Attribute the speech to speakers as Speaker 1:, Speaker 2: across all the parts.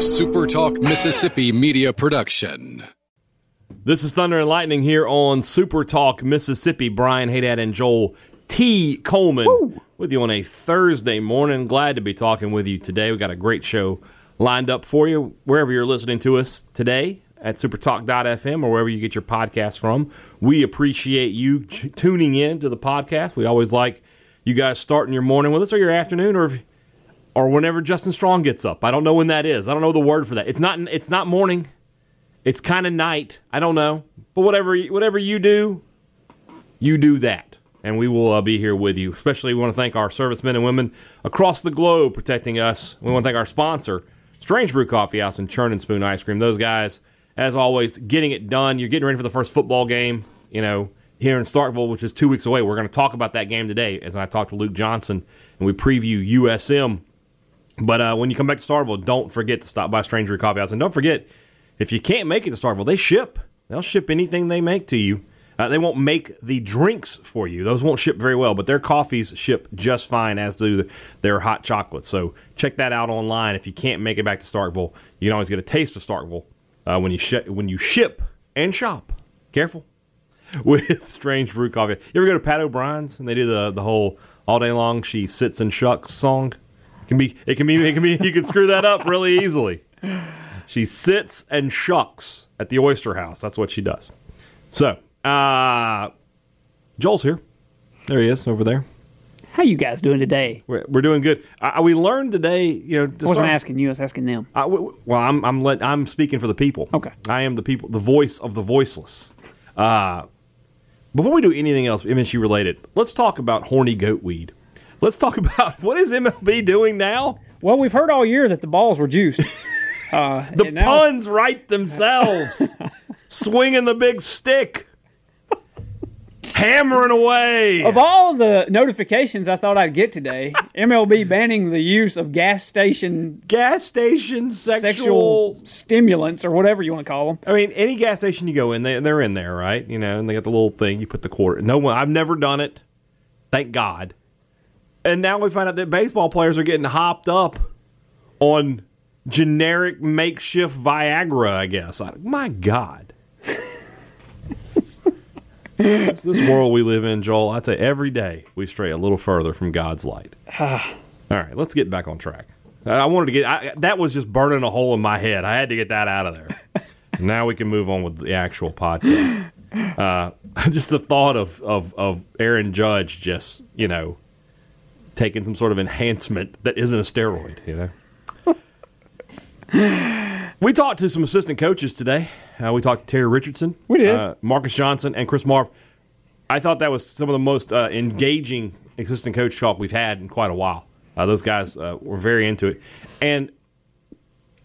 Speaker 1: A Super Talk Mississippi media production.
Speaker 2: This is Thunder and Lightning here on Super Talk Mississippi. Brian Haydad and Joel T. Coleman Woo. with you on a Thursday morning. Glad to be talking with you today. We got a great show lined up for you wherever you're listening to us today at supertalk.fm or wherever you get your podcast from. We appreciate you t- tuning in to the podcast. We always like you guys starting your morning with us or your afternoon or if, or whenever Justin Strong gets up. I don't know when that is. I don't know the word for that. It's not it's not morning. It's kind of night. I don't know. But whatever whatever you do, you do that. And we will uh, be here with you. Especially we want to thank our servicemen and women across the globe protecting us. We want to thank our sponsor, Strange Brew Coffee House and Churn and Spoon Ice Cream. Those guys, as always, getting it done. You're getting ready for the first football game, you know, here in Starkville, which is two weeks away. We're going to talk about that game today as I talk to Luke Johnson and we preview USM but uh, when you come back to Starkville, don't forget to stop by Strange Brew Coffee House. And don't forget, if you can't make it to Starkville, they ship. They'll ship anything they make to you. Uh, they won't make the drinks for you; those won't ship very well. But their coffees ship just fine, as do their hot chocolates. So check that out online. If you can't make it back to Starkville, you can always get a taste of Starkville uh, when you sh- when you ship and shop. Careful with Strange Brew Coffee. You ever go to Pat O'Brien's and they do the the whole all day long she sits and shucks song? Can be it can be it can be you can screw that up really easily. She sits and shucks at the oyster house. That's what she does. So, uh Joel's here. There he is over there.
Speaker 3: How you guys doing today?
Speaker 2: We're, we're doing good. Uh, we learned today, you know.
Speaker 3: I wasn't start, asking you. I was asking them.
Speaker 2: Uh, well, I'm I'm let, I'm speaking for the people.
Speaker 3: Okay.
Speaker 2: I am the people, the voice of the voiceless. Uh, before we do anything else MSU related, let's talk about horny goat weed. Let's talk about what is MLB doing now?
Speaker 3: Well, we've heard all year that the balls were juiced.
Speaker 2: Uh, the puns now... write themselves. Swinging the big stick. Hammering away.
Speaker 3: Of all the notifications I thought I'd get today, MLB banning the use of gas station
Speaker 2: gas station sexual,
Speaker 3: sexual stimulants or whatever you want to call them.
Speaker 2: I mean, any gas station you go in, they, they're in there, right? You know, and they got the little thing you put the quarter. No one, I've never done it. Thank God. And now we find out that baseball players are getting hopped up on generic makeshift Viagra, I guess. I, my God. this, this world we live in, Joel, I tell you, every day we stray a little further from God's light. All right, let's get back on track. I wanted to get I, that was just burning a hole in my head. I had to get that out of there. now we can move on with the actual podcast. Uh, just the thought of, of of Aaron Judge just you know taking some sort of enhancement that isn't a steroid, you know. we talked to some assistant coaches today. Uh, we talked to Terry Richardson.
Speaker 3: We did.
Speaker 2: Uh, Marcus Johnson and Chris Marve. I thought that was some of the most uh, engaging assistant coach talk we've had in quite a while. Uh, those guys uh, were very into it. And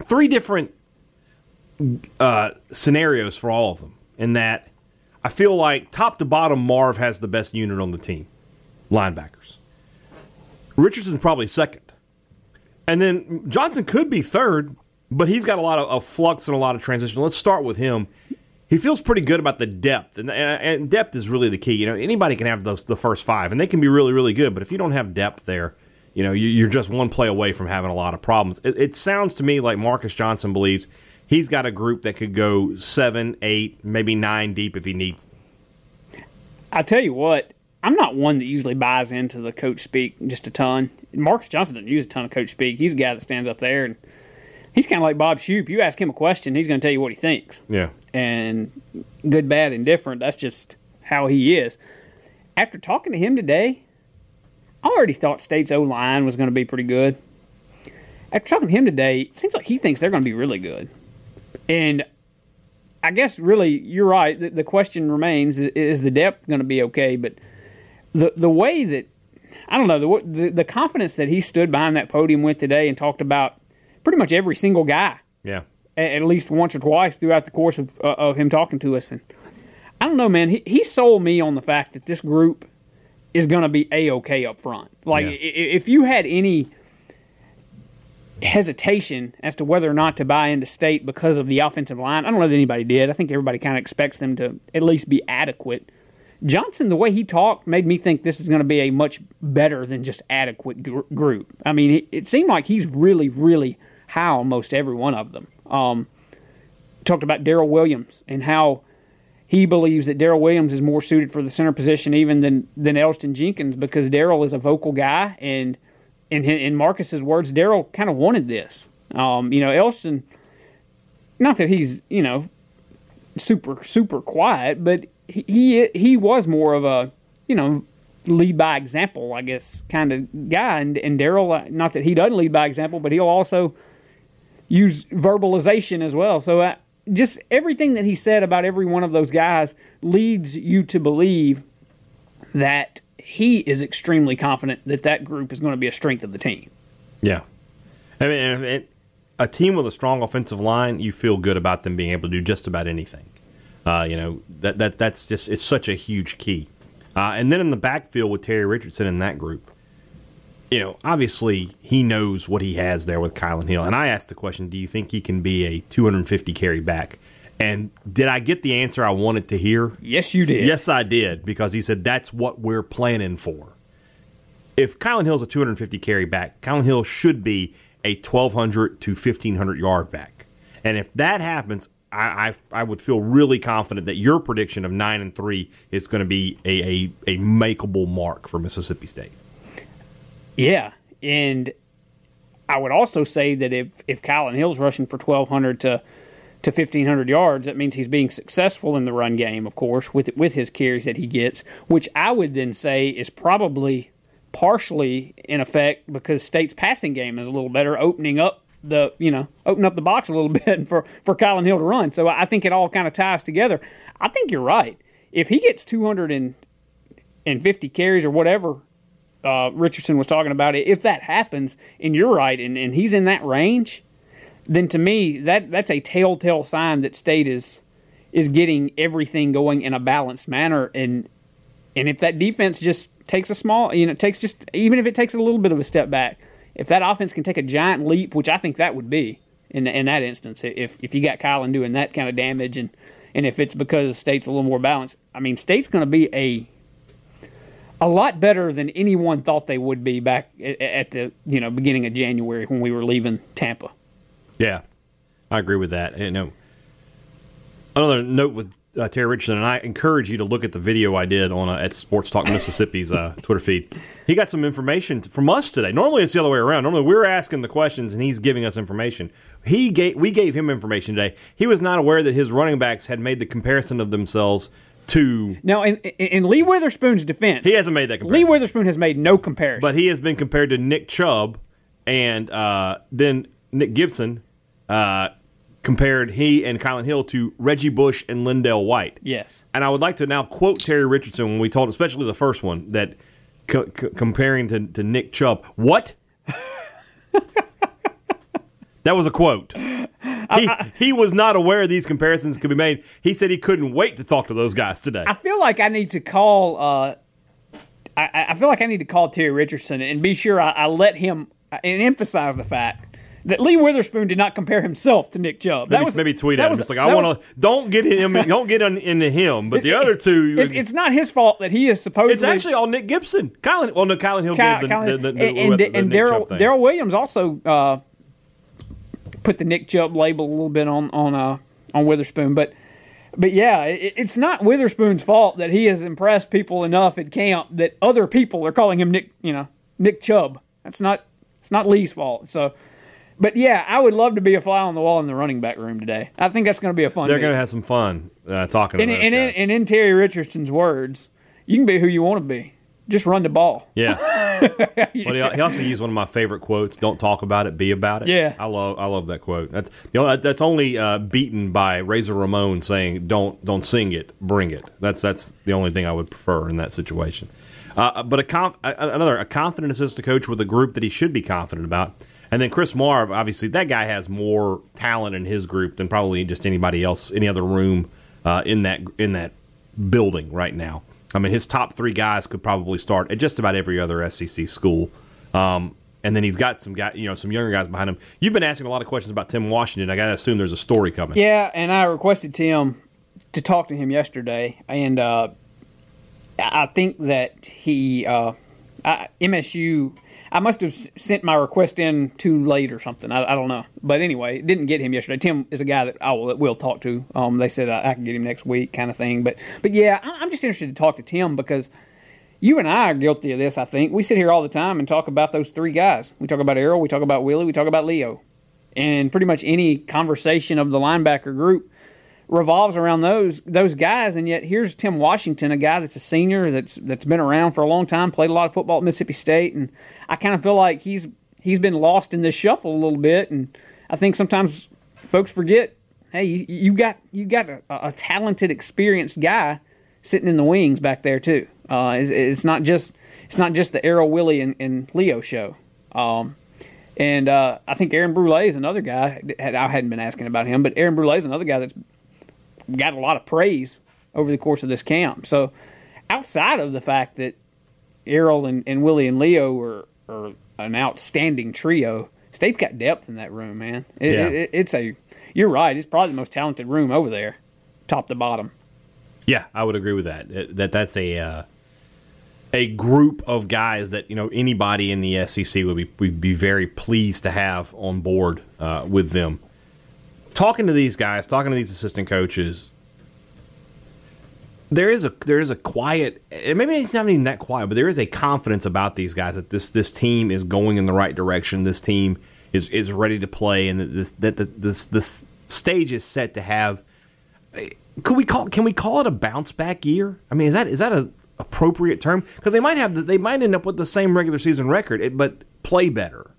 Speaker 2: three different uh, scenarios for all of them in that I feel like top to bottom, Marve has the best unit on the team linebackers. Richardson's probably second. And then Johnson could be third, but he's got a lot of, of, flux and a lot of transition. Let's start with him. He feels pretty good about the depth, and, and depth is really the key. You know, anybody can have those the first five, and they can be really, really good. But if you don't have depth there, you know, you're just one play away from having a lot of problems. It, it sounds to me like Marcus Johnson believes he's got a group that could go seven, eight, maybe nine deep if he needs.
Speaker 3: I tell you what, I'm not one that usually buys into the coach speak just a ton. Marcus Johnson doesn't use a ton of coach speak. He's a guy that stands up there and he's kind of like Bob Shoop. You ask him a question, he's going to tell you what he thinks.
Speaker 2: Yeah.
Speaker 3: And good, bad, indifferent. That's just how he is. After talking to him today, I already thought State's O line was going to be pretty good. After talking to him today, it seems like he thinks they're going to be really good. And I guess really, you're right. The, the question remains: is the depth going to be okay? But the the way that I don't know the, the, the confidence that he stood behind that podium with today and talked about pretty much every single guy.
Speaker 2: Yeah.
Speaker 3: At, at least once or twice throughout the course of uh, of him talking to us, and I don't know, man. He he sold me on the fact that this group is going to be a okay up front. Like yeah. if you had any hesitation as to whether or not to buy into state because of the offensive line, I don't know that anybody did. I think everybody kind of expects them to at least be adequate. Johnson, the way he talked, made me think this is going to be a much better than just adequate gr- group. I mean, it, it, seemed like he's really, really high on most every one of them. Um, talked about Daryl Williams and how he believes that Daryl Williams is more suited for the center position even than than Elgton Jenkins because Daryl is a vocal guy and in in Marcus's words, Daryl kind of wanted this. Um, you know, Elgton, not that he's you know super super quiet, but he he, was more of a you know lead by example, I guess, kind of guy. And, and Daryl, uh, not that he doesn't lead by example, but he'll also use verbalization as well. So uh, just everything that he said about every one of those guys leads you to believe that he is extremely confident that that group is going to be a strength of the team.
Speaker 2: Yeah. I mean, it, a team with a strong offensive line, you feel good about them being able to do just about anything. Uh, you know that that that's just it's such a huge key. Uh, and then in the backfield with Terry Richardson in that group, you know, obviously he knows what he has there with Kylan Hill. And I asked the question, do you think he can be a 250 carry back? And did I get the answer I wanted to hear?
Speaker 3: Yes, you did.
Speaker 2: Yes, I did, because he said that's what we're planning for. If Kylan Hill's a 250 carry back, Kylan Hill should be a 1,200 to 1,500 yard back. And if that happens, I, I, I would feel really confident that your prediction of nine and three is going to be a, a, a makeable mark for Mississippi State.
Speaker 3: Yeah, and I would also say that if if Kylan Hill's rushing for twelve hundred to to fifteen hundred yards, that means he's being successful in the run game, of course, with with his carries that he gets, which I would then say is probably partially in effect because State's passing game is a little better, opening up the you know open up the box a little bit for for Kylan Hill to run. So I think it all kind of ties together. I think you're right. If he gets 250 carries or whatever uh, Richardson was talking about, it if that happens and you're right and, and he's in that range, then to me that that's a telltale sign that State is is getting everything going in a balanced manner and and if that defense just takes a small you know takes just even if it takes a little bit of a step back if that offense can take a giant leap, which I think that would be in in that instance, if if you got Kylan doing that kind of damage, and and if it's because State's a little more balanced, I mean, State's going to be a a lot better than anyone thought they would be back at the you know beginning of January when we were leaving Tampa.
Speaker 2: Yeah, I agree with that. You know, another note with uh, Terry Richardson, and I encourage you to look at the video I did on uh, at Sports Talk Mississippi's uh, Twitter feed. He got some information from us today. Normally it's the other way around. Normally we're asking the questions and he's giving us information. He gave we gave him information today. He was not aware that his running backs had made the comparison of themselves to
Speaker 3: now in, in Lee Witherspoon's defense.
Speaker 2: He hasn't made that comparison.
Speaker 3: Lee Witherspoon has made no comparison,
Speaker 2: but he has been compared to Nick Chubb and uh, then Nick Gibson. Compared he and Kylan Hill to Reggie Bush and LenDale White.
Speaker 3: Yes.
Speaker 2: And I would like to now quote Terry Richardson when we told, especially the first one, that co- co- comparing to, to Nick Chubb. What? that was a quote. He, he was not aware these comparisons could be made. He said he couldn't wait to talk to those guys today.
Speaker 3: I feel like I need to call. Uh, I, I feel like I need to call Terry Richardson and be sure I, I let him and emphasize the fact that Lee Witherspoon did not compare himself to Nick Chubb.
Speaker 2: Maybe,
Speaker 3: that was
Speaker 2: maybe tweet at him. it's like I want to don't get him, don't get in, into him. But it, the other two,
Speaker 3: it, it's not his fault that he is supposed.
Speaker 2: It's actually all Nick Gibson. Kylan, well, no, Kylan Hill
Speaker 3: Ky,
Speaker 2: gave the, the, the, the,
Speaker 3: and, and, and Daryl Daryl Williams also uh, put the Nick Chubb label a little bit on on uh, on Witherspoon, but. But yeah, it, it's not Witherspoon's fault that he has impressed people enough at camp that other people are calling him Nick, you know, Nick Chubb. That's not it's not Lee's fault. So but yeah, I would love to be a fly on the wall in the running back room today. I think that's going to be a fun.
Speaker 2: They're going to have some fun uh, talking.
Speaker 3: And,
Speaker 2: and,
Speaker 3: in, and in Terry Richardson's words, you can be who you want to be. Just run the ball.
Speaker 2: Yeah. Well, he also used one of my favorite quotes: "Don't talk about it, be about it."
Speaker 3: Yeah.
Speaker 2: I love I love that quote. That's you know that's only uh, beaten by Razor Ramon saying, "Don't don't sing it, bring it." That's that's the only thing I would prefer in that situation. Uh, but a conf- another a confident assistant coach with a group that he should be confident about and then Chris Marve, obviously, that guy has more talent in his group than probably just anybody else, any other room uh, in that in that building right now. I mean, his top three guys could probably start at just about every other SEC school. Um, and then he's got some guy, you know, some younger guys behind him. You've been asking a lot of questions about Tim Washington. I got to assume there's a story coming.
Speaker 3: Yeah, and I requested Tim to talk to him yesterday, and uh, I think that he uh, I, MSU I must have sent my request in too late or something. I, I don't know. But anyway, didn't get him yesterday. Tim is a guy that I will, will talk to. Um, they said I, I can get him next week, kind of thing. But but yeah, I, I'm just interested to talk to Tim because you and I are guilty of this. I think we sit here all the time and talk about those three guys. We talk about Errol, we talk about Willie, we talk about Leo, and pretty much any conversation of the linebacker group revolves around those those guys. And yet here's Tim Washington, a guy that's a senior that's that's been around for a long time, played a lot of football at Mississippi State, and I kind of feel like he's he's been lost in this shuffle a little bit. And I think sometimes folks forget, hey, you, you got you got a, a talented, experienced guy sitting in the wings back there too. Uh, it's, it's not just it's not just the Errol Willie and, and Leo show. Um, and uh, I think Aaron Brule is another guy. I hadn't been asking about him, but Aaron Brule is another guy that's got a lot of praise over the course of this camp. So, outside of the fact that Errol and, and Willie and Leo are, are an outstanding trio, State's got depth in that room, man. It,
Speaker 2: Yeah.
Speaker 3: it, it's a you're right. It's probably the most talented room over there, top to bottom.
Speaker 2: Yeah, I would agree with that. That, that that's a uh, a group of guys that you know anybody in the SEC would be would be very pleased to have on board uh, with them. Talking to these guys, talking to these assistant coaches, there is a there is a quiet. Maybe it's not even that quiet, but there is a confidence about these guys that this this team is going in the right direction. This team is is ready to play, and that this that the, this this stage is set to have could we call can we call it a bounce back year? I mean, is that is that a appropriate term? Because they might have the, they might end up with the same regular season record, but play better.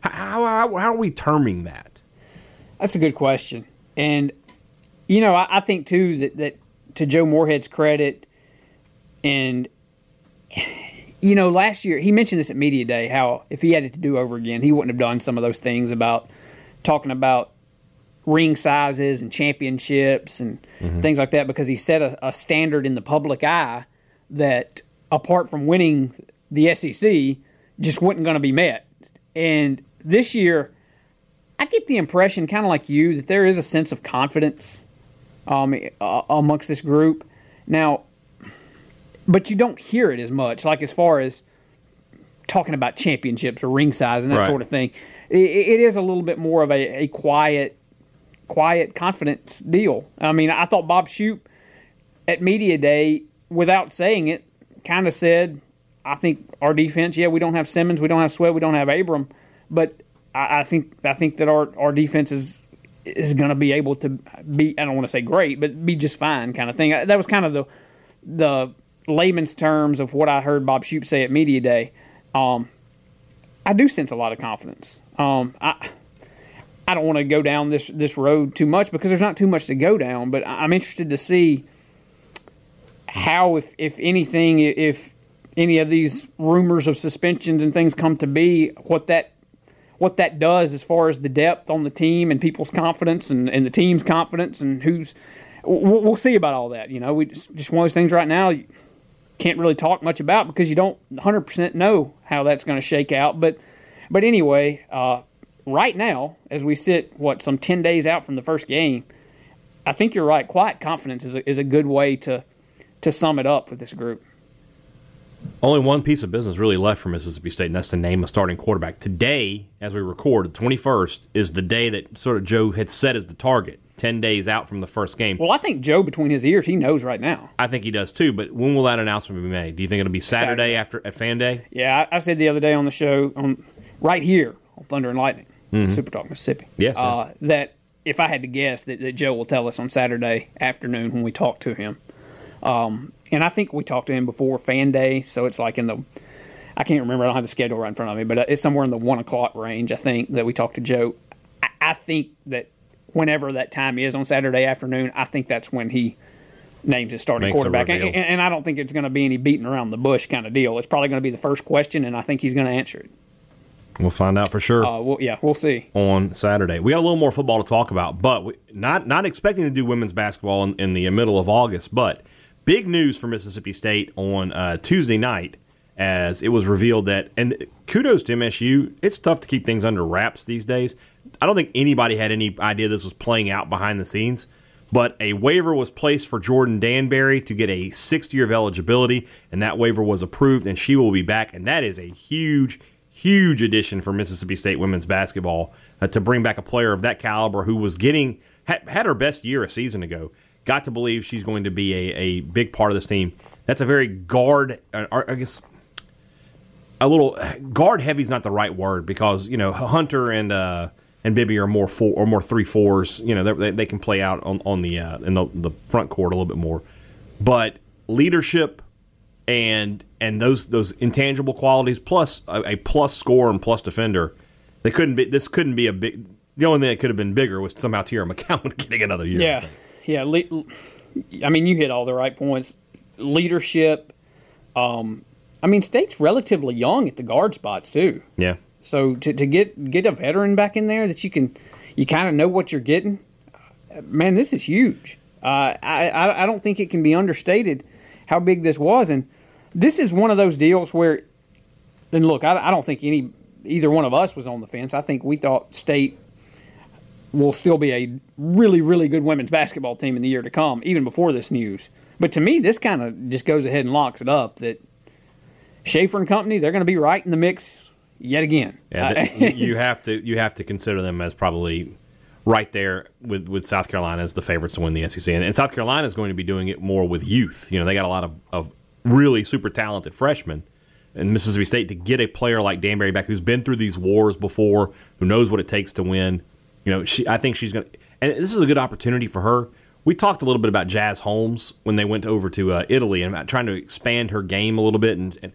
Speaker 2: How, how, how are we terming that?
Speaker 3: That's a good question. And, you know, I, I think, too, that, that to Joe Moorhead's credit, and, you know, last year, he mentioned this at Media Day how if he had it to do over again, he wouldn't have done some of those things about talking about ring sizes and championships and mm-hmm. things like that because he set a, a standard in the public eye that, apart from winning the SEC, just wasn't going to be met. And this year, I get the impression, kind of like you, that there is a sense of confidence um, uh, amongst this group. Now, but you don't hear it as much, like as far as talking about championships or ring size and that
Speaker 2: Right.
Speaker 3: sort of thing. It, it is a little bit more of a, a quiet, quiet confidence deal. I mean, I thought Bob Shoop at media day, without saying it, kind of said, "I think our defense. Yeah, we don't have Simmons, we don't have Sweat, we don't have Abram, but I, I think I think that our our defense is is going to be able to be. I don't want to say great, but be just fine, kind of thing. That was kind of the the layman's terms of what I heard Bob Shoop say at media day. Um, I do sense a lot of confidence. Um, I I don't want to go down this this road too much because there's not too much to go down, but I'm interested to see how, if if anything, if any of these rumors of suspensions and things come to be, what that what that does as far as the depth on the team and people's confidence and, and the team's confidence and who's we'll, we'll see about all that. You know, we just, just one of those things right now. You can't really talk much about because you don't 100% know how that's going to shake out. But but anyway, uh, right now, as we sit, what some 10 days out from the first game, I think you're right. Quiet confidence is a, is a good way to to sum it up with this group.
Speaker 2: Only one piece of business really left for Mississippi State, and that's to name a starting quarterback. Today, as we record, the 21st, is the day that sort of Joe had set as the target, 10 days out from the first game.
Speaker 3: Well, I think Joe between his ears, he knows right now.
Speaker 2: I think he does too, but when will that announcement be made? Do you think it'll be Saturday,
Speaker 3: Saturday.
Speaker 2: after at Fan Day?
Speaker 3: Yeah, I, I said the other day on the show, on right here on Thunder and Lightning, Super Talk Mississippi.
Speaker 2: Yes,
Speaker 3: uh, that if I had to guess, that, that Joe will tell us on Saturday afternoon when we talk to him. Um, and I think we talked to him before Fan Day, so it's like in the I can't remember. I don't have the schedule right in front of me, but it's somewhere in the one o'clock range. I think that we talked to Joe. I, I think that whenever that time is on Saturday afternoon, I think that's when he names his starting
Speaker 2: Makes
Speaker 3: quarterback. And, and, and I don't think it's going to be any beating around the bush kind of deal. It's probably going to be the first question, and I think he's going to answer it.
Speaker 2: We'll find out for sure.
Speaker 3: Uh, well, yeah, we'll see.
Speaker 2: on Saturday. We got a little more football to talk about, but we, not not expecting to do women's basketball in, in the middle of August. But big news for Mississippi State on uh, Tuesday night, as it was revealed that, and kudos to MSU. It's tough to keep things under wraps these days. I don't think anybody had any idea this was playing out behind the scenes. But a waiver was placed for Jordan Danberry to get a sixth year of eligibility, and that waiver was approved, and she will be back. And that is a huge, huge addition for Mississippi State women's basketball uh, to bring back a player of that caliber who was getting had, had her best year a season ago. Got to believe she's going to be a, a big part of this team. That's a very guard, uh, I guess, a little guard heavy is not the right word because you know Hunter and uh, and Bibby are more four or more three fours. You know they, they can play out on on the uh, in the, the front court a little bit more, but leadership and and those those intangible qualities plus a, a plus score and plus defender, they couldn't be. This couldn't be a big. The only thing that could have been bigger was somehow Teaira McCowan getting another year.
Speaker 3: Yeah, yeah. Le- I mean, you hit all the right points. Leadership. Um, I mean, State's relatively young at the guard spots too.
Speaker 2: Yeah.
Speaker 3: So to, to get get a veteran back in there that you can you kind of know what you're getting, man, this is huge. Uh, I, I I don't think it can be understated how big this was, and this is one of those deals where, and look, I, I don't think any either one of us was on the fence. I think we thought State will still be a really really good women's basketball team in the year to come, even before this news. But to me, this kind of just goes ahead and locks it up that Schaefer and company they're going to be right in the mix yet again.
Speaker 2: Yeah, you have to you have to consider them as probably right there with, with South Carolina as the favorites to win the SEC, and, and South Carolina is going to be doing it more with youth. You know, they got a lot of, of really super talented freshmen. And Mississippi State to get a player like Danberry back, who's been through these wars before, who knows what it takes to win. You know, she, I think she's going to, and this is a good opportunity for her. We talked a little bit about Jazz Holmes when they went over to uh, Italy and about trying to expand her game a little bit. And, and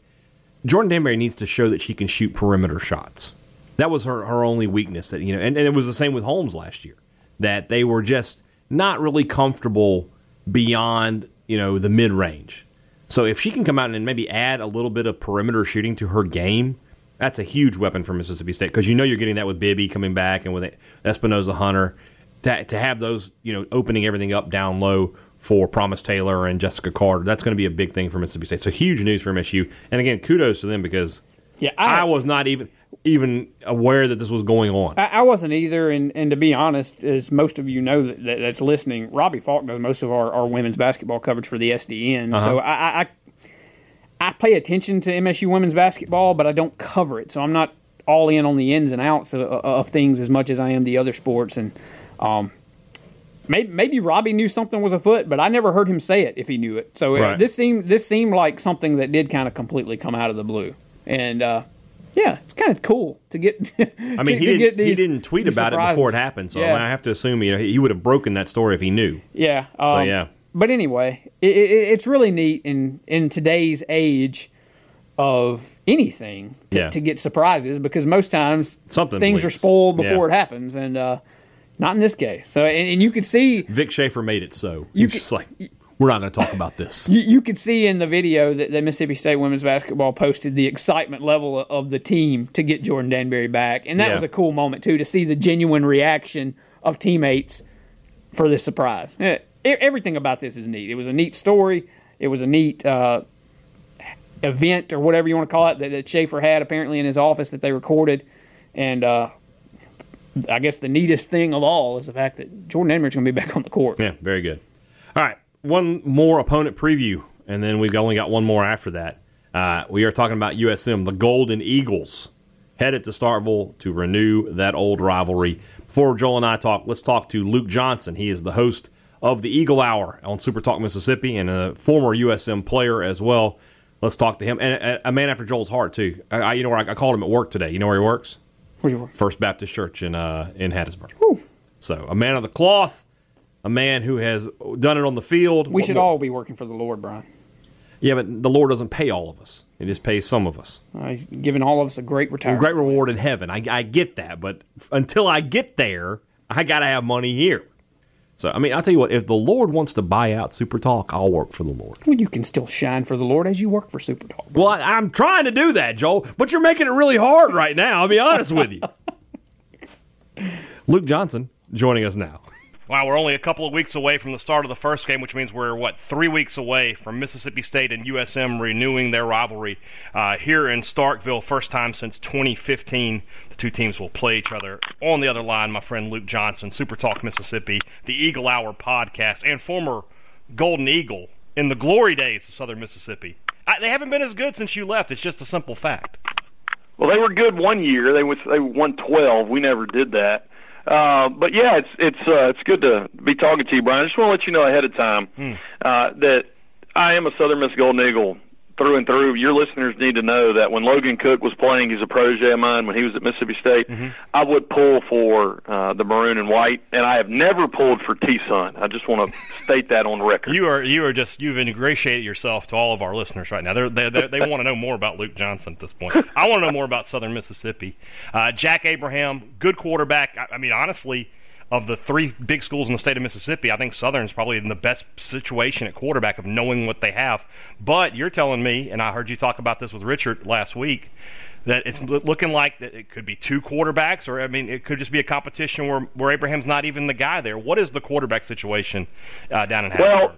Speaker 2: Jordan Danberry needs to show that she can shoot perimeter shots. That was her, her only weakness. That you know, and, and it was the same with Holmes last year. That they were just not really comfortable beyond you know the mid range. So if she can come out and maybe add a little bit of perimeter shooting to her game, that's a huge weapon for Mississippi State because you know you're getting that with Bibby coming back and with Espinoza Hunter. To, to have those, you know, opening everything up down low for Promise Taylor and Jessica Carter, that's going to be a big thing for Mississippi State. So huge news for MSU. And again, kudos to them because
Speaker 3: yeah,
Speaker 2: I, I was not even even aware that this was going on.
Speaker 3: I, I, wasn't either, and, and to be honest, as most of you know that, that, that's listening, Robbie Faulk does most of our, our women's basketball coverage for the SDN. Uh-huh. So I, I I pay attention to MSU women's basketball, but I don't cover it. So I'm not all in on the ins and outs of, of things as much as I am the other sports. And um, maybe, maybe Robbie knew something was afoot, but I never heard him say it if he knew it. So uh, right. this seemed this seemed like something that did kind of completely come out of the blue. And uh, yeah, it's kind of cool to get. I
Speaker 2: mean, to, he, to did, these, he didn't tweet about surprises. it before it happened, so yeah. I have to assume you know, he would have broken that story if he knew.
Speaker 3: Yeah. Um,
Speaker 2: so yeah.
Speaker 3: But anyway, it, it, it's really neat in in today's age of anything to, yeah. to get surprises because most times
Speaker 2: Something
Speaker 3: things are spoiled before yeah. it happens, and uh, not in this case. So, and, and, you could see
Speaker 2: Vic Schaefer made it so. You could, just like we're not going to talk about this.
Speaker 3: You, you, could see in the video that, that, Mississippi State women's basketball posted the excitement level of the team to get Jordan Danberry back, and that yeah. was a cool moment too to see the genuine reaction of teammates for this surprise. Everything about this is neat. It was a neat story. It was a neat uh, event or whatever you want to call it that, that Schaefer had apparently in his office that they recorded, and uh, I guess the neatest thing of all is the fact that Jordan Danberry's going to be back on the court.
Speaker 2: Yeah, very good. All right, one more opponent preview, and then we've only got one more after that. Uh, we are talking about USM, the Golden Eagles, headed to Starkville to renew that old rivalry. Before Joel and I talk, let's talk to Luke Johnson. He is the host of the Eagle Hour on Super Talk Mississippi and a former USM player as well. Let's talk to him and a man after Joel's heart too. I, you know where I, I, called him at work today. You know where he works?
Speaker 3: Where's he work?
Speaker 2: First Baptist Church in uh, in Hattiesburg.
Speaker 3: Woo.
Speaker 2: So a man of the cloth, a man who has done it on the field.
Speaker 3: We should all be working for the Lord, Brian.
Speaker 2: Yeah, but the Lord doesn't pay all of us. He just pays some of us.
Speaker 3: Uh, he's giving all of us a great retirement.
Speaker 2: A great reward in heaven. I, I get that, but until I get there, I got to have money here. So, I mean, I'll tell you what, if the Lord wants to buy out Super Talk, I'll work for the Lord.
Speaker 3: Well, you can still shine for the Lord as you work for Super Talk.
Speaker 2: Well, I, am trying to do that, Joel, but you're making it really hard right now. I'll be honest with you. Luke Johnson joining us now.
Speaker 4: Wow, we're only a couple of weeks away from the start of the first game, which means we're, what, three weeks away from Mississippi State and USM renewing their rivalry uh, here in Starkville. First time since 2015. The two teams will play each other. On the other line, my friend Luke Johnson, Super Talk Mississippi, the Eagle Hour podcast, and former Golden Eagle in the glory days of Southern Mississippi. I, they haven't been as good since you left. It's just a simple fact.
Speaker 5: Well, they were good one year. They was they won twelve. We never did that. Uh, but yeah, it's it's uh, it's good to be talking to you, Brian. I just want to let you know ahead of time
Speaker 4: Hmm.
Speaker 5: uh, that I am a Southern Miss Golden Eagle through and through. Your listeners need to know that when Logan Cook was playing, he's a protege of mine. When he was at Mississippi State,
Speaker 4: Mm-hmm.
Speaker 5: I would pull for uh, the maroon and white, and I have never pulled for T Sun. I just want to state that on record.
Speaker 4: You are you are just you've ingratiated yourself to all of our listeners right now. They're, they they they want to know more about Luke Johnson at this point. I want to know more about Southern Mississippi. Uh, Jack Abraham, good quarterback. I, I mean, honestly, of the three big schools in the state of Mississippi, I think Southern's probably in the best situation at quarterback of knowing what they have. But you're telling me, and I heard you talk about this with Richard last week. That it's looking like that it could be two quarterbacks, or I mean, it could just be a competition where where Abraham's not even the guy there. What is the quarterback situation uh, down in Hattiesburg?
Speaker 5: Well,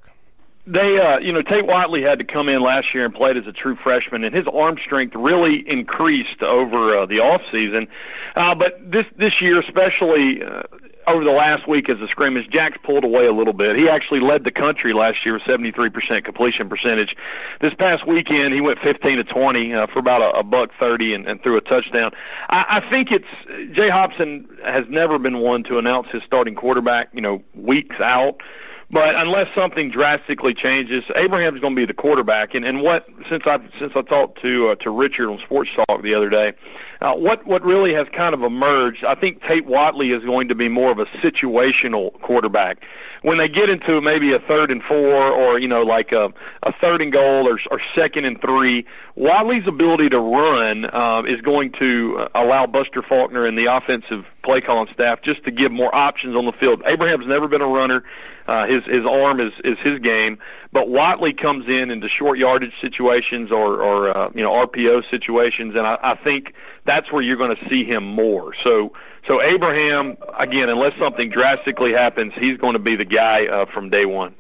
Speaker 5: They, uh, you know, Tate Whatley had to come in last year and played as a true freshman, and his arm strength really increased over uh, the off season. Uh, but this this year, especially uh, over the last week as a scrimmage, Jack's pulled away a little bit. He actually led the country last year with 73% completion percentage. This past weekend, he went 15 to 20 uh, for about a, a buck 30 and, and threw a touchdown. I, I think it's Jay Hopson has never been one to announce his starting quarterback, you know, weeks out. But unless something drastically changes, Abraham's going to be the quarterback. And, and what since I since I talked to uh, to Richard on Sports Talk the other day, uh, what what really has kind of emerged, I think Tate Whatley is going to be more of a situational quarterback. When they get into maybe a third and four, or you know like a, a third and goal, or, or second and three, Whatley's ability to run uh, is going to allow Buster Faulkner and the offensive play calling staff just to give more options on the field. Abraham's never been a runner. Uh, his his arm is is his game, but Whatley comes in into short yardage situations or or uh, you know RPO situations, and I, I think that's where you're going to see him more. So so Abraham again, unless something drastically happens, he's going to be the guy uh, from day one.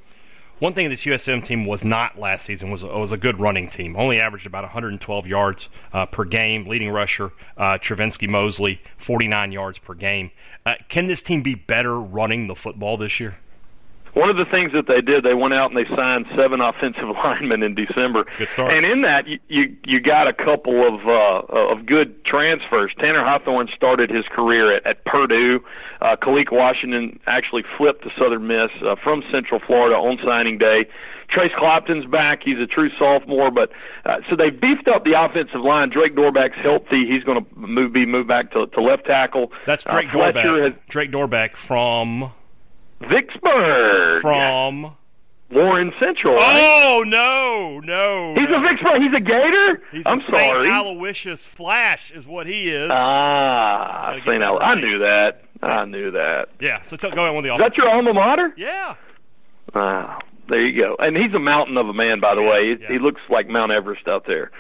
Speaker 4: One thing this USM team was not last season was was a good running team. Only averaged about 112 yards uh, per game. Leading rusher uh, Trivenskey Mosley 49 yards per game. Uh, can this team be better running the football this year?
Speaker 5: One of the things that they did, they went out and they signed seven offensive linemen in December. And in that, you you, you got a couple of uh, of good transfers. Tanner Hawthorne started his career at, at Purdue. Uh, Khalik Washington actually flipped to Southern Miss uh, from Central Florida on signing day. Trace Clopton's back. He's a true sophomore, but uh, so they beefed up the offensive line. Drake Dorbeck's healthy. He's going to move, be moved back to, to left tackle.
Speaker 4: That's Drake
Speaker 5: uh,
Speaker 4: Dorbeck.
Speaker 5: has
Speaker 4: Drake Dorbeck from
Speaker 5: Vicksburg
Speaker 4: from.
Speaker 5: Warren Central. right?
Speaker 4: Oh no, no!
Speaker 5: He's a Vicksburg. He's a Gator.
Speaker 4: He's
Speaker 5: I'm
Speaker 4: a
Speaker 5: sorry.
Speaker 4: St. Aloysius Flash is what he is.
Speaker 5: Ah, St. Al. I knew that. I knew that.
Speaker 4: yeah. So t- go ahead with the
Speaker 5: Is that your alma mater?
Speaker 4: Yeah.
Speaker 5: Ah, there you go. And he's a mountain of a man, by the way. He,
Speaker 4: yeah.
Speaker 5: he looks like Mount Everest out there.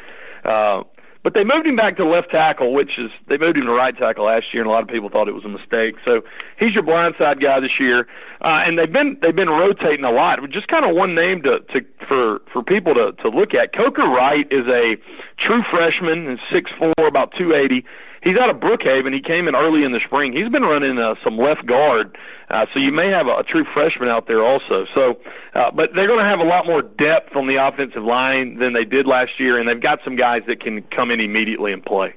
Speaker 5: Uh, but they moved him back to left tackle, which is they moved him to right tackle last year, and a lot of people thought it was a mistake. So he's your blindside guy this year, uh, and they've been they've been rotating a lot. Just kind of one name to, to for for people to to look at. Coker Wright is a true freshman, and six four, about two eighty. He's out of Brookhaven. He came in early in the spring. He's been running uh, some left guard, uh, so you may have a, a true freshman out there also. So, uh, but they're going to have a lot more depth on the offensive line than they did last year, and they've got some guys that can come in immediately and play.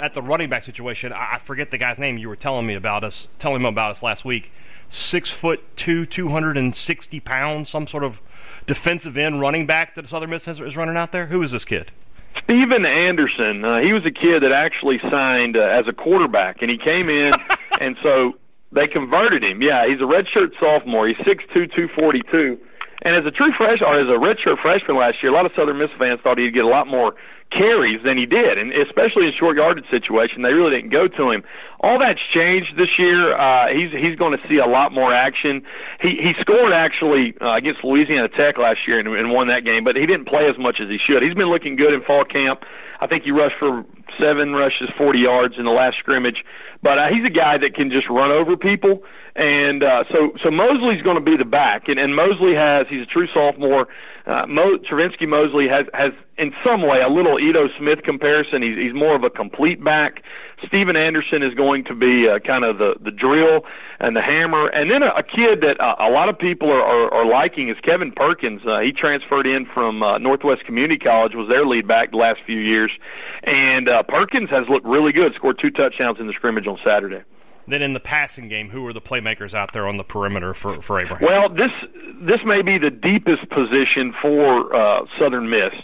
Speaker 4: At the running back situation, I forget the guy's name you were telling me about us, telling him about us last week. Six foot two, two hundred and sixty pounds, some sort of defensive end running back that Southern Miss is is running out there. Who is this kid?
Speaker 5: Steven Anderson, uh, he was a kid that actually signed uh, as a quarterback, and he came in, and so they converted him. Yeah, he's a redshirt sophomore. He's six two, two forty two, and as a true freshman, or as a redshirt freshman last year, a lot of Southern Miss fans thought he'd get a lot more carries than he did, and especially in short yardage situation, they really didn't go to him. All that's changed this year. Uh, he's he's going to see a lot more action. He he scored actually uh, against Louisiana Tech last year and, and won that game, but he didn't play as much as he should. He's been looking good in fall camp. I think he rushed for seven rushes, 40 yards in the last scrimmage. But uh, he's a guy that can just run over people. And uh, so so Mosley's going to be the back, and, and Mosley has he's a true sophomore. Uh, Mo, Trivenskey Mosley has has in some way a little Ito Smith comparison. He's he's more of a complete back. Steven Anderson is going to be uh, kind of the the drill and the hammer. And then a, a kid that uh, a lot of people are, are, are liking is Kevin Perkins. Uh, he transferred in from uh, Northwest Community College, was their lead back the last few years, and uh, Perkins has looked really good. Scored two touchdowns in the scrimmage on Saturday.
Speaker 4: Then in the passing game, who are the playmakers out there on the perimeter for, for Abraham?
Speaker 5: Well, this this may be the deepest position for uh, Southern Miss.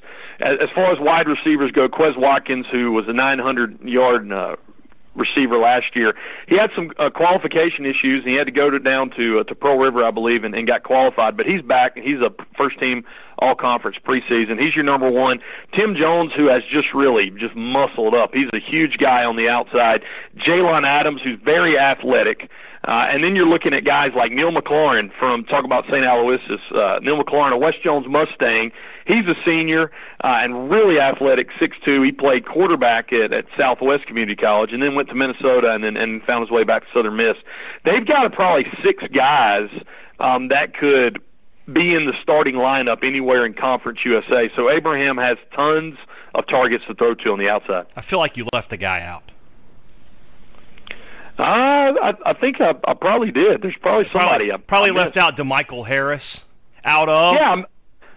Speaker 5: As, as far as wide receivers go, Quez Watkins, who was a 900 yard uh, receiver last year. He had some uh, qualification issues. And he had to go to, down to uh, to Pearl River, I believe, and, and got qualified. But he's back. And he's a first team All Conference preseason. He's your number one. Tim Jones, who has just really just muscled up. He's a huge guy on the outside. Jalen Adams, who's very athletic. Uh, and then you're looking at guys like Neil McLaurin from talk about St. Aloysius. Uh, Neil McLaurin, a West Jones Mustang. He's a senior uh, and really athletic, six two. He played quarterback at, at Southwest Community College and then went to Minnesota and then and found his way back to Southern Miss. They've got probably six guys um, that could be in the starting lineup anywhere in Conference USA. So Abraham has tons of targets to throw to on the outside.
Speaker 4: I feel like you left a guy out.
Speaker 5: Uh, I, I think I, I probably did. There's probably somebody.
Speaker 4: Probably, probably left out DeMichael Harris. Out of
Speaker 5: yeah, I'm,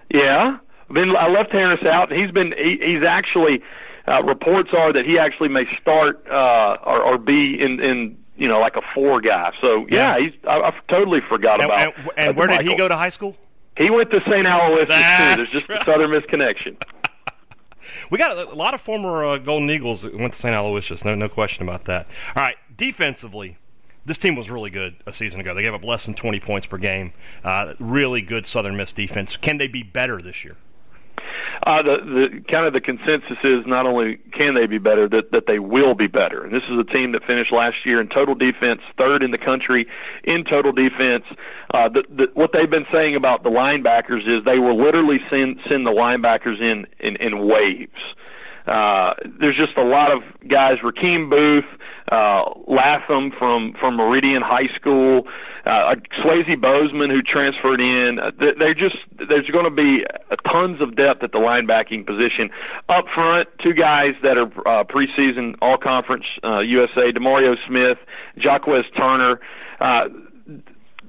Speaker 5: yeah. Then I left Harris out. He's been he, he's actually uh, reports are that he actually may start uh, or, or be in in you know like a four guy. So yeah, yeah. he's I, I totally forgot
Speaker 4: and,
Speaker 5: about.
Speaker 4: And, and uh, where did he go to high school?
Speaker 5: He went to St. Aloysius too. There's just right. a Southern Miss connection.
Speaker 4: we got a, a lot of former uh, Golden Eagles that went to St. Aloysius. No, no question about that. All right, defensively, this team was really good a season ago. They gave up less than 20 points per game. Uh, really good Southern Miss defense. Can they be better this year?
Speaker 5: Uh, the, the kind of the consensus is not only can they be better, that, that they will be better. And this is a team that finished last year in total defense, third in the country in total defense. Uh, the, the, what they've been saying about the linebackers is they will literally send send the linebackers in in, in waves. Uh, there's just a lot of guys, Rakeem Booth, uh, Latham from, from Meridian High School, uh, Swayze Bozeman who transferred in. Uh, they're just, there's going to be tons of depth at the linebacking position. Up front, two guys that are uh, preseason all-conference uh, USA, Demario Smith, Jaquez Turner. Uh,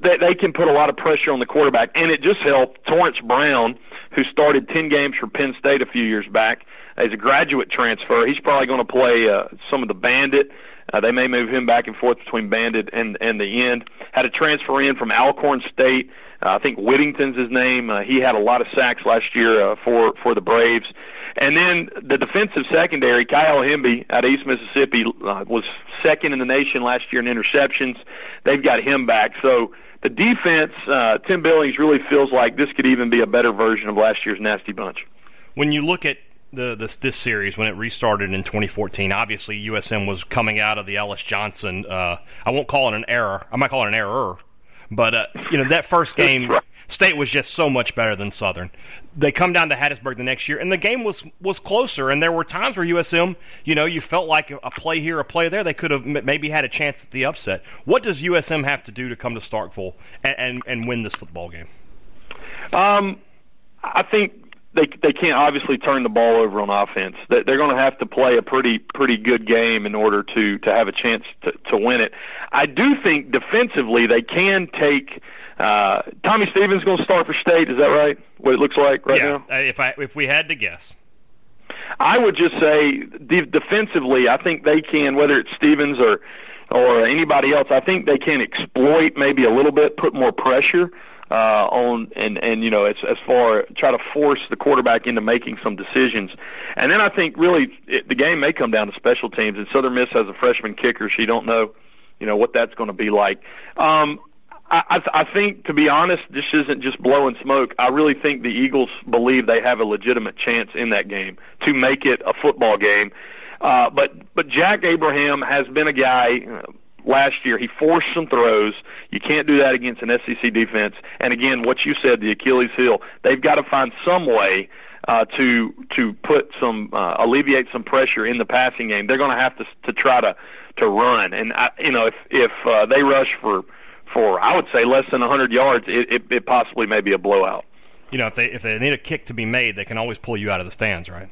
Speaker 5: they, they can put a lot of pressure on the quarterback, and it just helped Torrance Brown, who started 10 games for Penn State a few years back, as a graduate transfer. He's probably going to play uh, some of the Bandit. Uh, they may move him back and forth between Bandit and and the end. Had a transfer in from Alcorn State. Uh, I think Whittington's his name. Uh, he had a lot of sacks last year uh, for for the Braves. And then the defensive secondary, Kyle Hemby of East Mississippi, uh, was second in the nation last year in interceptions. They've got him back. So the defense, uh, Tim Billings really feels like this could even be a better version of last year's Nasty Bunch.
Speaker 4: When you look at the this this series when it restarted in 2014. Obviously, USM was coming out of the Ellis Johnson. Uh, I won't call it an error. I might call it an error, but uh, you know that first game, State was just so much better than Southern. They come down to Hattiesburg the next year, and the game was was closer. And there were times where USM, you know, you felt like a play here, a play there, they could have maybe had a chance at the upset. What does USM have to do to come to Starkville and and, and win this football game?
Speaker 5: Um, I think they they can't obviously turn the ball over on offense. They're going to have to play a pretty pretty good game in order to to have a chance to to win it. I do think defensively they can take. Uh, Tommy Stevens going to start for state. Is that right? What it looks like right
Speaker 4: yeah,
Speaker 5: now?
Speaker 4: Uh, if I if we had to guess.
Speaker 5: I would just say de- defensively, I think they can, whether it's Stevens or or anybody else. I think they can exploit maybe a little bit, put more pressure uh, on and and you know as as far try to force the quarterback into making some decisions, and then I think really it, the game may come down to special teams. And Southern Miss has a freshman kicker. She don't know, you know what that's going to be like. Um, I, I think, to be honest, this isn't just blowing smoke. I really think the Eagles believe they have a legitimate chance in that game to make it a football game. Uh, but but Jack Abraham has been a guy. Uh, last year. He forced some throws. You can't do that against an SEC defense. And again, what you said, the Achilles heel, they've got to find some way uh, to to put some uh, alleviate some pressure in the passing game. They're going to have to to try to to run. And I, you know, if if uh, they rush for for I would say less than 100 yards, it, it, it possibly may be a blowout.
Speaker 4: You know, if they if they need a kick to be made, they can always pull you out of the stands, right?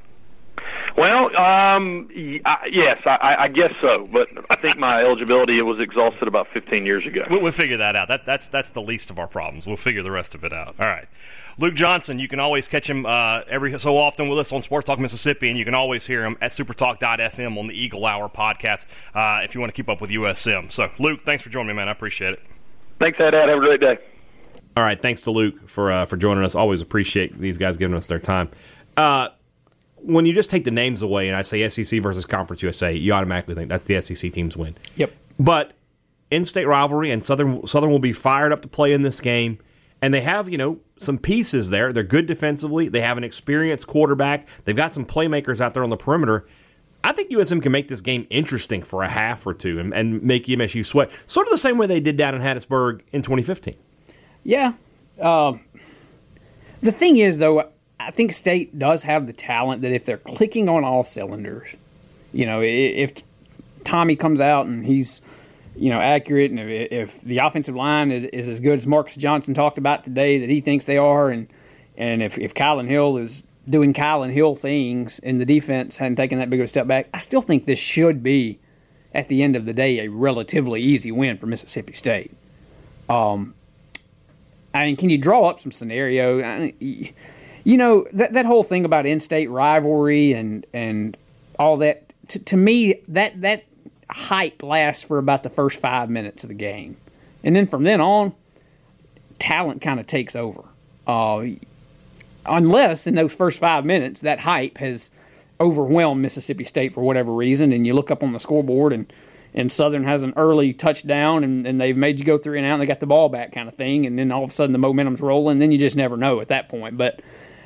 Speaker 5: Well, um, yes, I, I guess so. But I think my eligibility was exhausted about 15 years ago.
Speaker 4: We'll, we'll figure that out. That, that's that's the least of our problems. We'll figure the rest of it out. All right. Luke Johnson, you can always catch him uh, every so often with us on Sports Talk Mississippi, and you can always hear him at supertalk.fm on the Eagle Hour podcast uh, if you want to keep up with USM. So, Luke, thanks for joining me, man. I appreciate it.
Speaker 5: Thanks, Ed. Have a great day.
Speaker 2: All right, thanks to Luke for uh, for joining us. Always appreciate these guys giving us their time. When you just take the names away and I say SEC versus Conference USA, you automatically think that's the SEC teams win.
Speaker 3: Yep.
Speaker 2: But in-state rivalry and Southern Southern will be fired up to play in this game, and they have you know some pieces there. They're good defensively. They have an experienced quarterback. They've got some playmakers out there on the perimeter. I think USM can make this game interesting for a half or two and, and make MSU sweat, sort of the same way they did down in Hattiesburg in 2015.
Speaker 3: Yeah. Uh, the thing is, though, I think State does have the talent that if they're clicking on all cylinders, you know, if Tommy comes out and he's, you know, accurate, and if, the offensive line is, is as good as Marcus Johnson talked about today that he thinks they are, and and if if Kylin Hill is doing Kylin Hill things and the defense hadn't taken that big of a step back, I still think this should be, at the end of the day, a relatively easy win for Mississippi State. Um, I mean, can you draw up some scenario? I mean, you know that that whole thing about in-state rivalry and and all that. To, to me, that that hype lasts for about the first five minutes of the game, and then from then on, talent kind of takes over. Uh, unless in those first five minutes that hype has overwhelmed Mississippi State for whatever reason, and you look up on the scoreboard and and Southern has an early touchdown and, and they've made you go three and out and they got the ball back kind of thing, and then all of a sudden the momentum's rolling, then you just never know at that point. But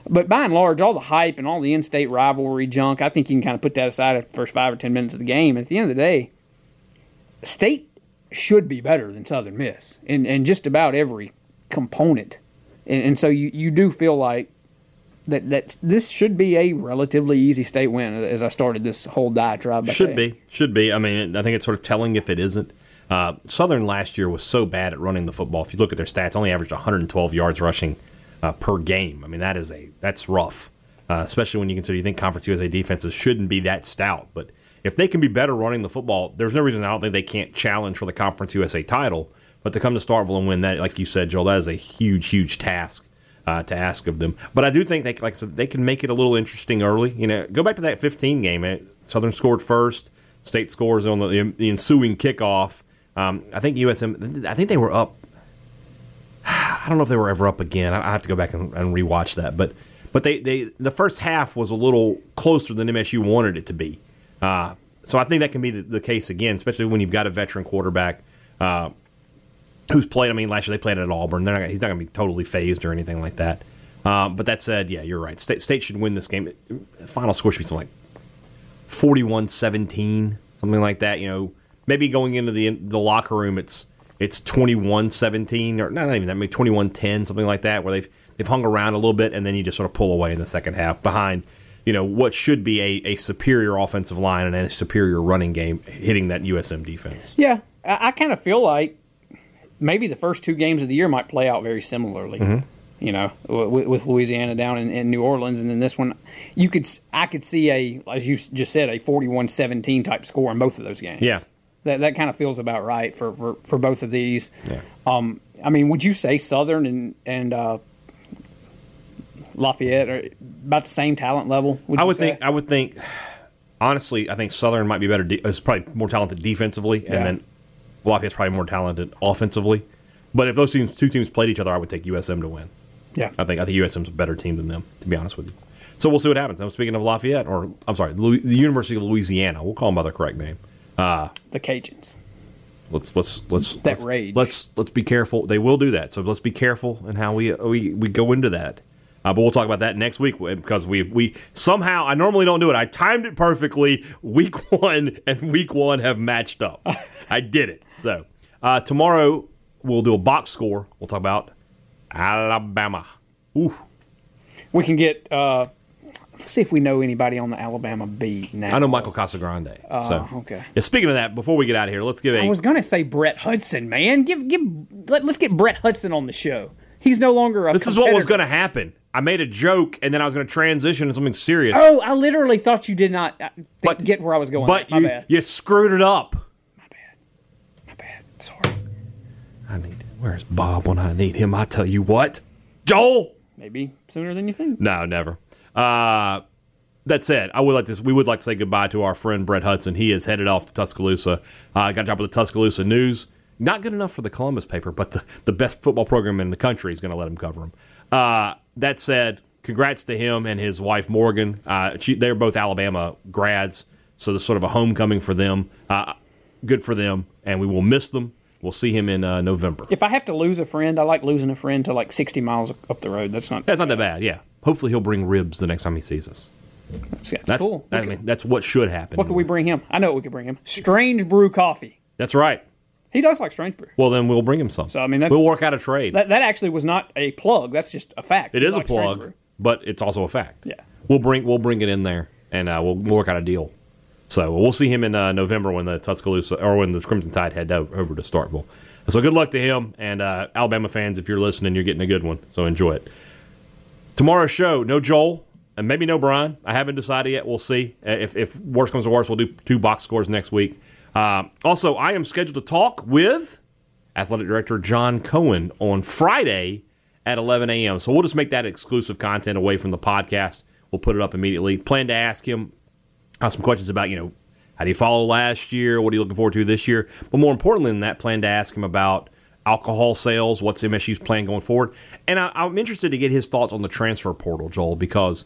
Speaker 3: but by and large, all the hype and all the in-state rivalry junk, I think you can kind of put that aside at the first five or ten minutes of the game. At the end of the day, State should be better than Southern Miss in, in just about every component. And, and so you, you do feel like that that this should be a relatively easy state win as I started this whole diatribe.
Speaker 2: Should be, should be. I mean, I think it's sort of telling if it isn't. Uh, Southern last year was so bad at running the football. If you look at their stats, only averaged 112 yards rushing uh, per game. I mean, that is a that's rough, uh, especially when you consider you think Conference USA defenses shouldn't be that stout. But if they can be better running the football, there's no reason I don't think they can't challenge for the Conference USA title. But to come to Starkville and win that, like you said, Joel, that is a huge, huge task uh, to ask of them. But I do think they, like I said, they can make it a little interesting early. You know, go back to that 15 game. Eh, Southern scored first. State scores on the, the ensuing kickoff. Um, I think USM. I think they were up. I don't know if they were ever up again. I, have to go back and, and rewatch that. But but they, they the first half was a little closer than MSU wanted it to be. Uh, so I think that can be the, the, case again, especially when you've got a veteran quarterback. Uh, who's played. I mean, last year they played at Auburn. Not, he's not going to be totally fazed or anything like that. Um, but that said, yeah, you're right. State, State should win this game. Final score should be something like 41-17, something like that. You know, maybe going into the the locker room, it's it's 21-17 or not even that, maybe 21-10, something like that, where they've they've hung around a little bit and then you just sort of pull away in the second half behind you know what should be a, a superior offensive line and a superior running game hitting that USM defense.
Speaker 3: Yeah, I, I kind of feel like maybe the first two games of the year might play out very similarly. Mm-hmm. You know, with, with Louisiana down in, in, New Orleans, and then this one, you could I could see a as you just said a 41-17 type score in both of those games.
Speaker 2: Yeah,
Speaker 3: that that kind of feels about right for, for, for both of these. Yeah. Um, I mean, would you say Southern and and uh, Lafayette are about the same talent level?
Speaker 2: Would I would say? think. I would think. Honestly, I think Southern might be better. De- is probably more talented defensively, and yeah. then Lafayette's probably more talented offensively. But if those teams, two teams played each other, I would take USM to win.
Speaker 3: Yeah,
Speaker 2: I think I think USM's a better team than them, to be honest with you. So we'll see what happens. I'm speaking of Lafayette, or I'm sorry, the University of Louisiana. We'll call them by their correct name. Uh,
Speaker 3: the Cajuns.
Speaker 2: Let's let's let's
Speaker 3: that
Speaker 2: let's,
Speaker 3: rage.
Speaker 2: Let's let's be careful. They will do that. So let's be careful in how we we we go into that. Uh, but we'll talk about that next week because we we somehow I normally don't do it. I timed it perfectly. Week one and week one have matched up. I did it. So uh, tomorrow we'll do a box score. We'll talk about Alabama. Ooh.
Speaker 3: We can get. Uh, let's see if we know anybody on the Alabama beat now.
Speaker 2: I know Michael Casagrande. Uh, so
Speaker 3: okay.
Speaker 2: Yeah, speaking of that, before we get out of here, let's give a.
Speaker 3: I was going to say Brett Hudson, man. Give give. Let, us get Brett Hudson on the show. He's no longer a.
Speaker 2: This is what was going to happen. I made a joke, and then I was going to transition to something serious.
Speaker 3: Oh, I literally thought you did not uh, think,
Speaker 2: But-
Speaker 3: get where I was going.
Speaker 2: but
Speaker 3: My
Speaker 2: you
Speaker 3: bad.
Speaker 2: you screwed it up.
Speaker 3: My bad. My bad. Sorry.
Speaker 2: I need. Where's Bob when I need him? I tell you what, Joel.
Speaker 3: Maybe sooner than you think.
Speaker 2: No, never. Uh, that said, I would like to. We would like to say goodbye to our friend Brett Hudson. He is headed off to Tuscaloosa. Uh, got a job with the Tuscaloosa News. Not good enough for the Columbus paper, but the, the best football program in the country is going to let him cover him. Uh, that said, congrats to him and his wife Morgan. Uh, she, they're both Alabama grads, so this is sort of a homecoming for them. Uh, good for them, and we will miss them. We'll see him in uh, November.
Speaker 3: If I have to lose a friend, I like losing a friend to like 60 miles up the road. That's not.
Speaker 2: That's not that bad. Yeah. Hopefully he'll bring ribs the next time he sees us.
Speaker 3: That's, that's
Speaker 2: That's
Speaker 3: cool.
Speaker 2: I mean, that's what should happen.
Speaker 3: What could we bring him? I know what we could bring him. Strange Brew Coffee.
Speaker 2: That's right.
Speaker 3: He does like Strange Brew.
Speaker 2: Well, then we'll bring him some.
Speaker 3: So, I mean, that's-
Speaker 2: we'll work out a trade.
Speaker 3: That, that actually was not a plug. That's just a fact.
Speaker 2: it
Speaker 3: He
Speaker 2: is a plug, but it's also a fact.
Speaker 3: Yeah.
Speaker 2: we'll bring we'll bring it in there, and uh, we'll work out a deal. So we'll see him in uh, November when the Tuscaloosa or when the Crimson Tide head over to Starkville. So good luck to him and uh, Alabama fans. If you're listening, you're getting a good one. So enjoy it. Tomorrow's show, no Joel and maybe no Brian. I haven't decided yet. We'll see. Uh, If, if worse comes to worse, we'll do two box scores next week. Uh, also, I am scheduled to talk with athletic director John Cohen on Friday at 11 a.m. So we'll just make that exclusive content away from the podcast. We'll put it up immediately. Plan to ask him uh, some questions about, you know, how do you follow last year? What are you looking forward to this year? But more importantly than that, plan to ask him about alcohol sales, what's MSU's plan going forward. And I, I'm interested to get his thoughts on the transfer portal, Joel, because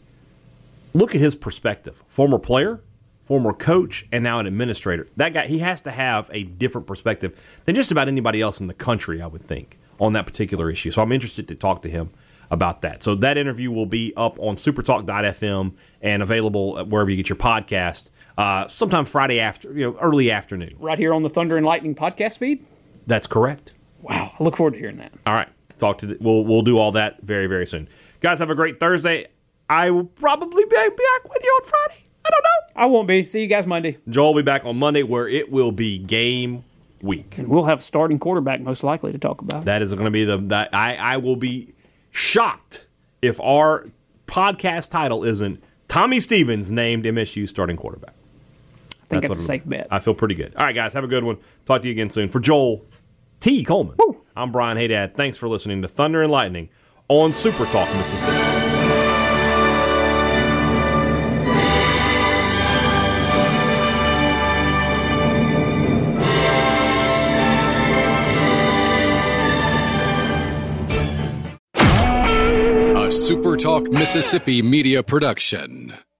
Speaker 2: look at his perspective. Former player, former coach, and now an administrator. That guy, he has to have a different perspective than just about anybody else in the country, I would think, on that particular issue. So I'm interested to talk to him about that. So that interview will be up on supertalk.fm and available wherever you get your podcast uh, sometime Friday after, you know, early afternoon.
Speaker 3: Right here on the Thunder and Lightning podcast feed.
Speaker 2: That's correct.
Speaker 3: Wow. I look forward to hearing that.
Speaker 2: All right. Talk to the, we'll we'll do all that very very soon. Guys, have a great Thursday. I will probably be back with you on Friday. I don't know.
Speaker 3: I won't be. See you guys Monday.
Speaker 2: Joel will be back on Monday where it will be game week.
Speaker 3: And we'll have starting quarterback most likely to talk about.
Speaker 2: That is going to be the that I I will be shocked if our podcast title isn't Tommy Stevens named MSU starting quarterback.
Speaker 3: I think
Speaker 2: what
Speaker 3: that's a safe bet.
Speaker 2: I feel pretty good. All right, guys, have a good one. Talk to you again soon. For Joel T. Coleman, I'm Brian Haydad. Thanks for listening to Thunder and Lightning on Super Talk Mississippi.
Speaker 1: A SuperTalk Mississippi media production.